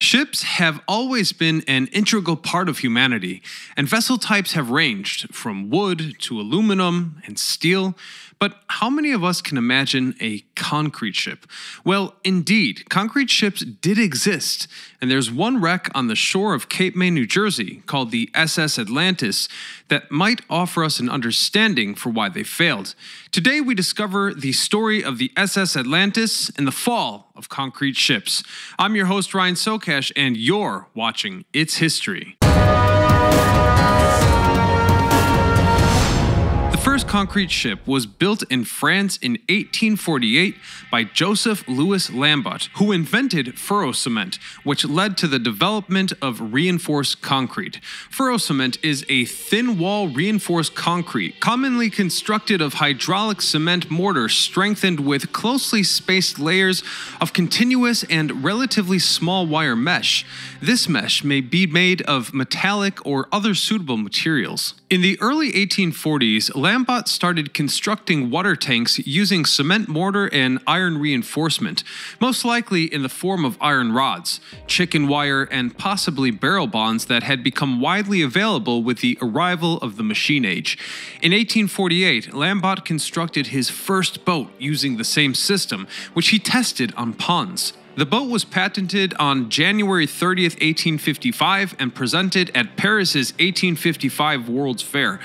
Ships have always been an integral part of humanity, and vessel types have ranged from wood to aluminum and steel. But how many of us can imagine a concrete ship? Well, indeed, concrete ships did exist, and there's one wreck on the shore of Cape May, New Jersey, called the SS Atlantus, that might offer us an understanding for why they failed. Today, we discover the story of the SS Atlantus and the fall of concrete ships. I'm your host, Ryan Sokash, and you're watching It's History. First concrete ship was built in France in 1848 by Joseph Louis Lambot, who invented ferro cement, which led to the development of reinforced concrete. Ferro cement is a thin wall reinforced concrete, commonly constructed of hydraulic cement mortar strengthened with closely spaced layers of continuous and relatively small wire mesh. This mesh may be made of metallic or other suitable materials. In the early 1840s, Lambot started constructing water tanks using cement mortar and iron reinforcement, most likely in the form of iron rods, chicken wire, and possibly barrel bonds that had become widely available with the arrival of the machine age. In 1848, Lambot constructed his first boat using the same system, which he tested on ponds. The boat was patented on January 30th, 1855, and presented at Paris's 1855 World's Fair.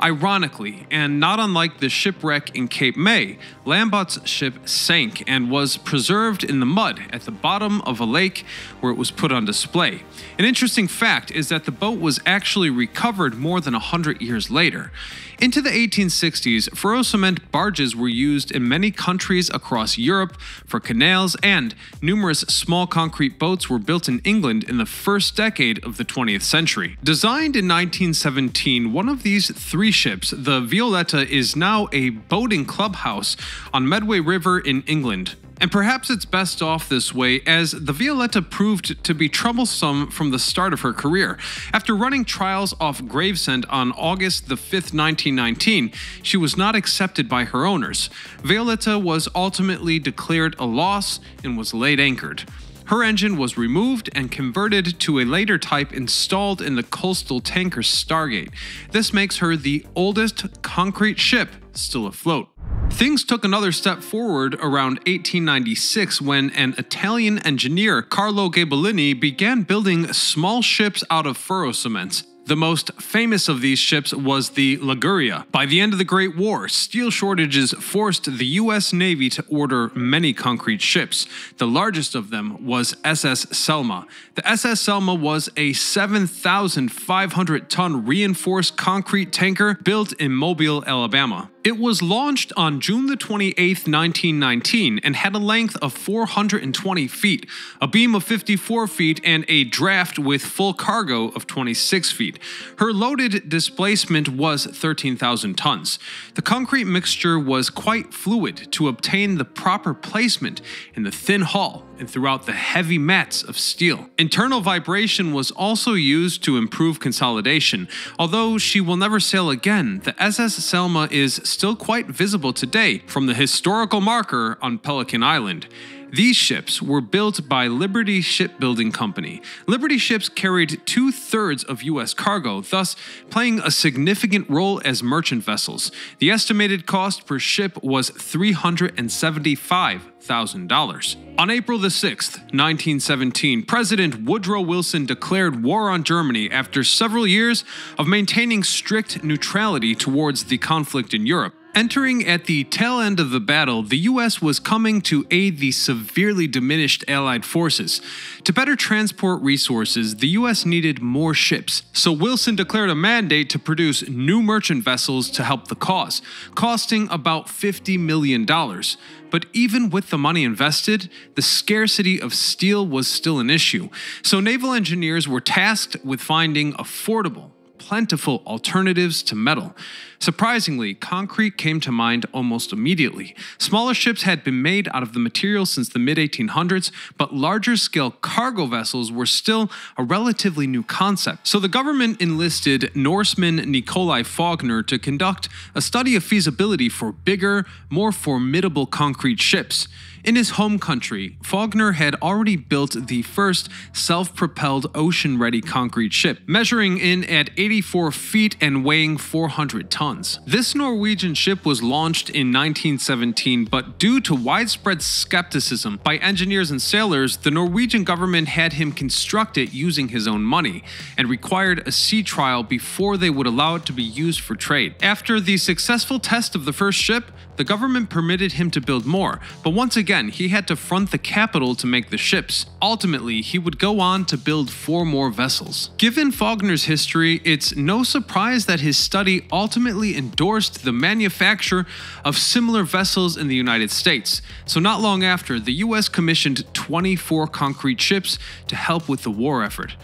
Ironically, and not unlike the shipwreck in Cape May, Lambot's ship sank and was preserved in the mud at the bottom of a lake where it was put on display. An interesting fact is that the boat was actually recovered more than 100 years later. Into the 1860s, ferro cement barges were used in many countries across Europe for canals, and numerous small concrete boats were built in England in the first decade of the 20th century. Designed in 1917, one of these three ships, the Violetta, is now a boating clubhouse on Medway River in England. And perhaps it's best off this way, as the Violetta proved to be troublesome from the start of her career. After running trials off Gravesend on August the 5th, 1919, she was not accepted by her owners. Violetta was ultimately declared a loss and was laid anchored. Her engine was removed and converted to a later type installed in the coastal tanker Stargate. This makes her the oldest concrete ship still afloat. Things took another step forward around 1896 when an Italian engineer, Carlo Gabellini, began building small ships out of ferro cement. The most famous of these ships was the Liguria. By the end of the Great War, steel shortages forced the U.S. Navy to order many concrete ships. The largest of them was SS Selma. The SS Selma was a 7,500 ton reinforced concrete tanker built in Mobile, Alabama. It was launched on June the 28th, 1919, and had a length of 420 feet, a beam of 54 feet, and a draft with full cargo of 26 feet. Her loaded displacement was 13,000 tons. The concrete mixture was quite fluid to obtain the proper placement in the thin hull and throughout the heavy mats of steel. Internal vibration was also used to improve consolidation. Although she will never sail again, the SS Selma is still quite visible today from the historical marker on Pelican Island. These ships were built by Liberty Shipbuilding Company. Liberty ships carried two thirds of U.S. cargo, thus playing a significant role as merchant vessels. The estimated cost per ship was $375,000. On April the 6th, 1917, President Woodrow Wilson declared war on Germany after several years of maintaining strict neutrality towards the conflict in Europe. Entering at the tail end of the battle, the US was coming to aid the severely diminished Allied forces. To better transport resources, the US needed more ships, so Wilson declared a mandate to produce new merchant vessels to help the cause, costing about $50 million. But even with the money invested, the scarcity of steel was still an issue, so naval engineers were tasked with finding affordable, plentiful alternatives to metal. Surprisingly, concrete came to mind almost immediately. Smaller ships had been made out of the material since the mid 1800s, but larger scale cargo vessels were still a relatively new concept. So the government enlisted Norseman Nicolay Fougner to conduct a study of feasibility for bigger, more formidable concrete ships. In his home country, Fougner had already built the first self propelled ocean ready concrete ship, measuring in at 84 feet and weighing 400 tons. This Norwegian ship was launched in 1917, but due to widespread skepticism by engineers and sailors, the Norwegian government had him construct it using his own money and required a sea trial before they would allow it to be used for trade. After the successful test of the first ship, the government permitted him to build more, but once again, he had to front the capital to make the ships. Ultimately, he would go on to build four more vessels. Given Fougner's history, it's no surprise that his study ultimately endorsed the manufacture of similar vessels in the United States. So, not long after, the US commissioned 24 concrete ships to help with the war effort.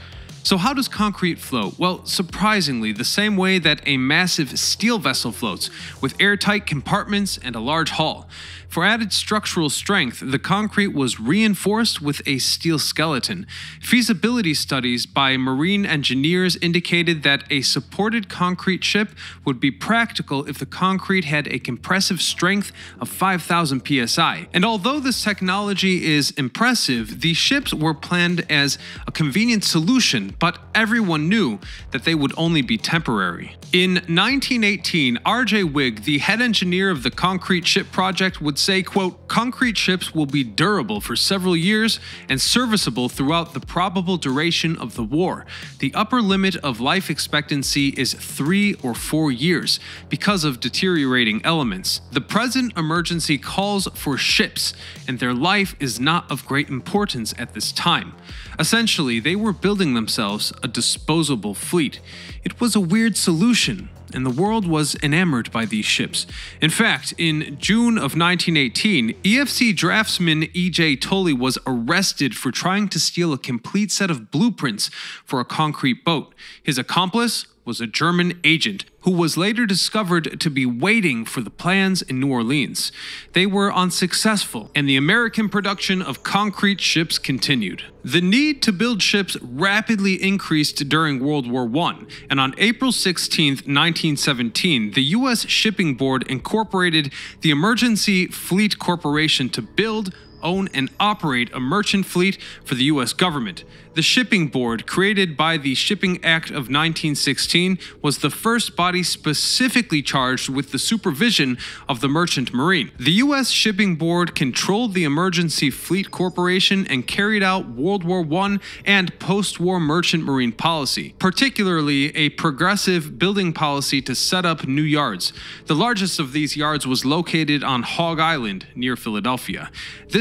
So, how does concrete float? Well, surprisingly, the same way that a massive steel vessel floats, with airtight compartments and a large hull. For added structural strength, the concrete was reinforced with a steel skeleton. Feasibility studies by marine engineers indicated that a supported concrete ship would be practical if the concrete had a compressive strength of 5,000 psi. And although this technology is impressive, these ships were planned as a convenient solution, but everyone knew that they would only be temporary. In 1918, R.J. Wigg, the head engineer of the concrete ship project, would say, quote, concrete ships will be durable for several years and serviceable throughout the probable duration of the war. The upper limit of life expectancy is three or four years because of deteriorating elements. The present emergency calls for ships, and their life is not of great importance at this time. Essentially, they were building themselves a disposable fleet. It was a weird solution, and the world was enamored by these ships. In fact, in June of 1918, EFC draftsman E.J. Tully was arrested for trying to steal a complete set of blueprints for a concrete boat. His accomplice was a German agent who was later discovered to be waiting for the plans in New Orleans. They were unsuccessful, and the American production of concrete ships continued. The need to build ships rapidly increased during World War I, and on April 16, 1917, the U.S. Shipping Board incorporated the Emergency Fleet Corporation to build, own, and operate a merchant fleet for the U.S. government. The Shipping Board, created by the Shipping Act of 1916, was the first body specifically charged with the supervision of the merchant marine. The U.S. Shipping Board controlled the Emergency Fleet Corporation and carried out World War I and post war merchant marine policy, particularly a progressive building policy to set up new yards. The largest of these yards was located on Hog Island near Philadelphia.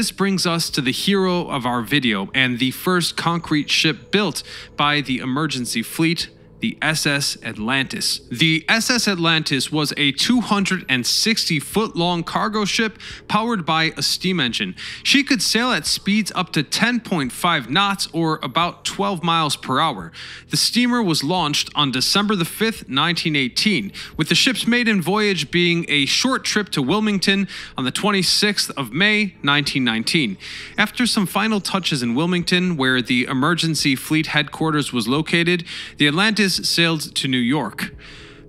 This brings us to the hero of our video and the first concrete ship built by the emergency fleet, the SS Atlantus. The SS Atlantus was a 260 foot long cargo ship powered by a steam engine. She could sail at speeds up to 10.5 knots or about 12 miles per hour. The steamer was launched on December the 5th, 1918, with the ship's maiden voyage being a short trip to Wilmington on the 26th of May, 1919. After some final touches in Wilmington, where the emergency fleet headquarters was located, the Atlantus sailed to New York.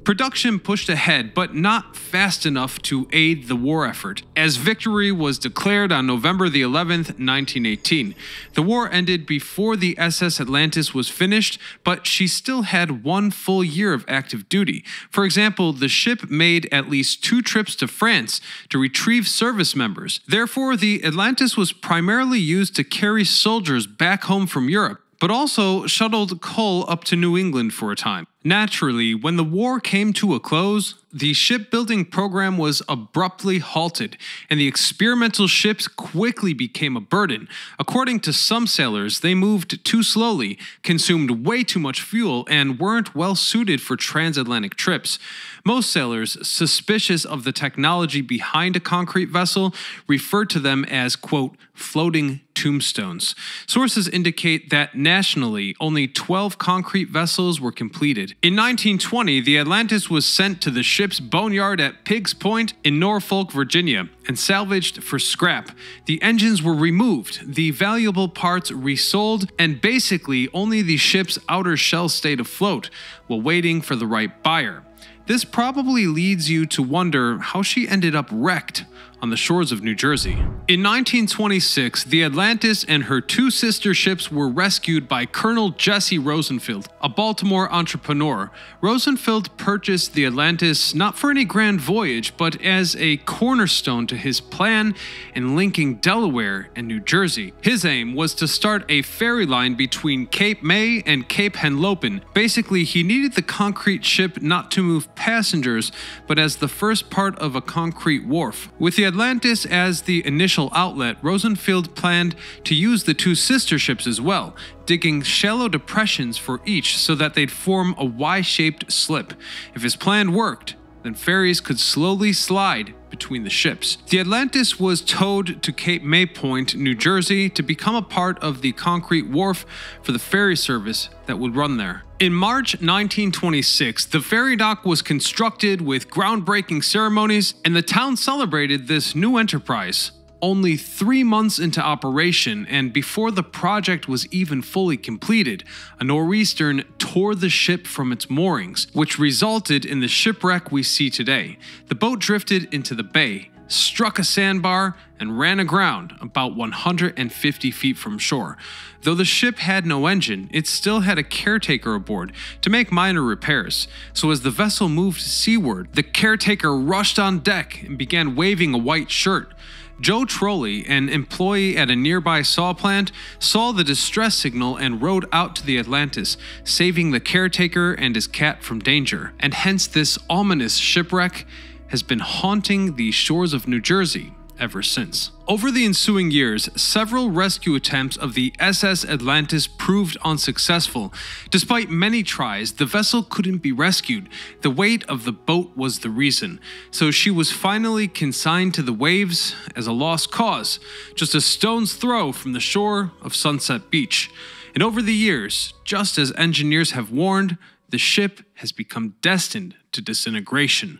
Production pushed ahead, but not fast enough to aid the war effort, as victory was declared on November the 11th, 1918. The war ended before the SS Atlantus was finished, but she still had one full year of active duty. For example, the ship made at least two trips to France to retrieve service members. Therefore, the Atlantus was primarily used to carry soldiers back home from Europe but also shuttled coal up to New England for a time. Naturally, when the war came to a close, the shipbuilding program was abruptly halted, and the experimental ships quickly became a burden. According to some sailors, they moved too slowly, consumed way too much fuel, and weren't well suited for transatlantic trips. Most sailors, suspicious of the technology behind a concrete vessel, referred to them as, quote, floating tombstones. Sources indicate that nationally, only 12 concrete vessels were completed. In 1920, the Atlantus was sent to the ship's boneyard at Pigs Point in Norfolk, Virginia, and salvaged for scrap. The engines were removed, the valuable parts resold, and basically only the ship's outer shell stayed afloat while waiting for the right buyer. This probably leads you to wonder how she ended up wrecked on the shores of New Jersey. In 1926, the Atlantus and her two sister ships were rescued by Colonel Jesse Rosenfeld, a Baltimore entrepreneur. Rosenfeld purchased the Atlantus not for any grand voyage, but as a cornerstone to his plan in linking Delaware and New Jersey. His aim was to start a ferry line between Cape May and Cape Henlopen. Basically, he needed the concrete ship not to move passengers, but as the first part of a concrete wharf. With the Atlantus as the initial outlet, Rosenfeld planned to use the two sister ships as well, digging shallow depressions for each so that they'd form a Y shaped slip. If his plan worked, then ferries could slowly slide between the ships. The Atlantus was towed to Cape May Point, New Jersey, to become a part of the concrete wharf for the ferry service that would run there. In March 1926, the ferry dock was constructed with groundbreaking ceremonies, and the town celebrated this new enterprise. Only three months into operation, and before the project was even fully completed, a nor'eastern tore the ship from its moorings, which resulted in the shipwreck we see today. The boat drifted into the bay, struck a sandbar, and ran aground about 150 feet from shore. Though the ship had no engine, it still had a caretaker aboard to make minor repairs. So, as the vessel moved seaward, the caretaker rushed on deck and began waving a white shirt. Joe Trolley, an employee at a nearby saw plant, saw the distress signal and rowed out to the Atlantus, saving the caretaker and his cat from danger. And hence, this ominous shipwreck has been haunting the shores of New Jersey ever since. Over the ensuing years, several rescue attempts of the SS Atlantus proved unsuccessful. Despite many tries, the vessel couldn't be rescued. The weight of the boat was the reason, so she was finally consigned to the waves as a lost cause, just a stone's throw from the shore of Sunset Beach. And over the years, just as engineers have warned, the ship has become destined to disintegration.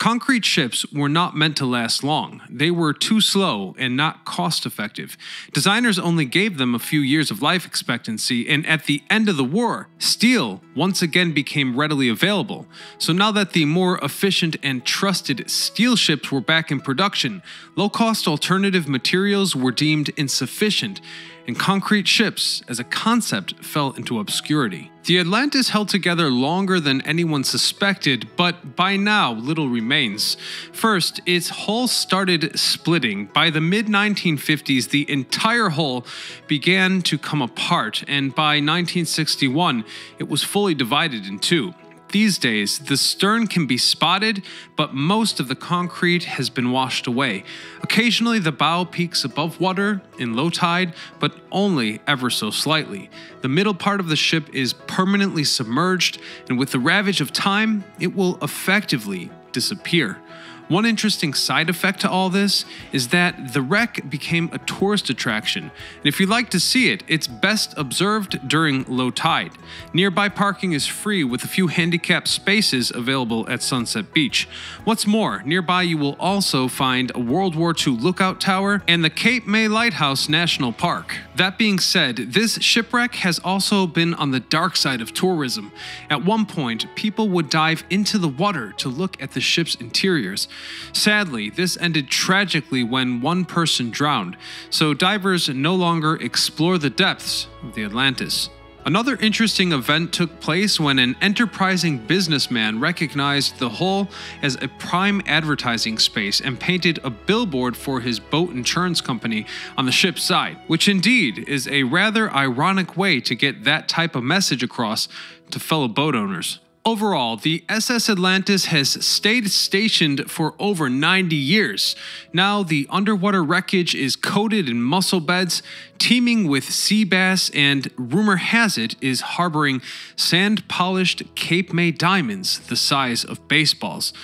Concrete ships were not meant to last long. They were too slow and not cost effective. Designers only gave them a few years of life expectancy, and at the end of the war, steel once again became readily available. So now that the more efficient and trusted steel ships were back in production, low cost alternative materials were deemed insufficient, and concrete ships as a concept fell into obscurity. The Atlantus held together longer than anyone suspected, but by now little remains. First, its hull started splitting. By the mid 1950s, the entire hull began to come apart, and by 1961, it was fully divided in two. These days, the stern can be spotted, but most of the concrete has been washed away. Occasionally, the bow peaks above water in low tide, but only ever so slightly. The middle part of the ship is permanently submerged, and with the ravage of time, it will effectively disappear. One interesting side effect to all this is that the wreck became a tourist attraction, and if you'd like to see it, it's best observed during low tide. Nearby parking is free with a few handicapped spaces available at Sunset Beach. What's more, nearby you will also find a World War II lookout tower and the Cape May Lighthouse National Park. That being said, this shipwreck has also been on the dark side of tourism. At one point, people would dive into the water to look at the ship's interiors. Sadly, this ended tragically when one person drowned, so divers no longer explore the depths of the Atlantus. Another interesting event took place when an enterprising businessman recognized the hull as a prime advertising space and painted a billboard for his boat insurance company on the ship's side, which indeed is a rather ironic way to get that type of message across to fellow boat owners. Overall, the SS Atlantus has stayed stationed for over 90 years. Now, the underwater wreckage is coated in mussel beds, teeming with sea bass, and rumor has it is harboring sand polished Cape May diamonds the size of baseballs.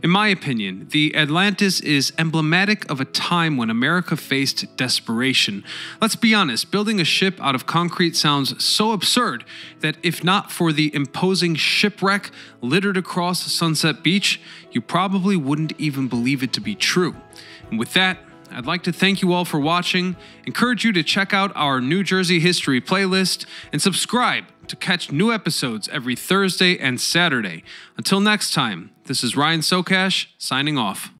In my opinion, the Atlantus is emblematic of a time when America faced desperation. Let's be honest, building a ship out of concrete sounds so absurd that if not for the imposing shipwreck littered across Sunset Beach, you probably wouldn't even believe it to be true. And with that, I'd like to thank you all for watching, encourage you to check out our New Jersey History playlist, and subscribe to catch new episodes every Thursday and Saturday. Until next time, this is Ryan Sokash signing off.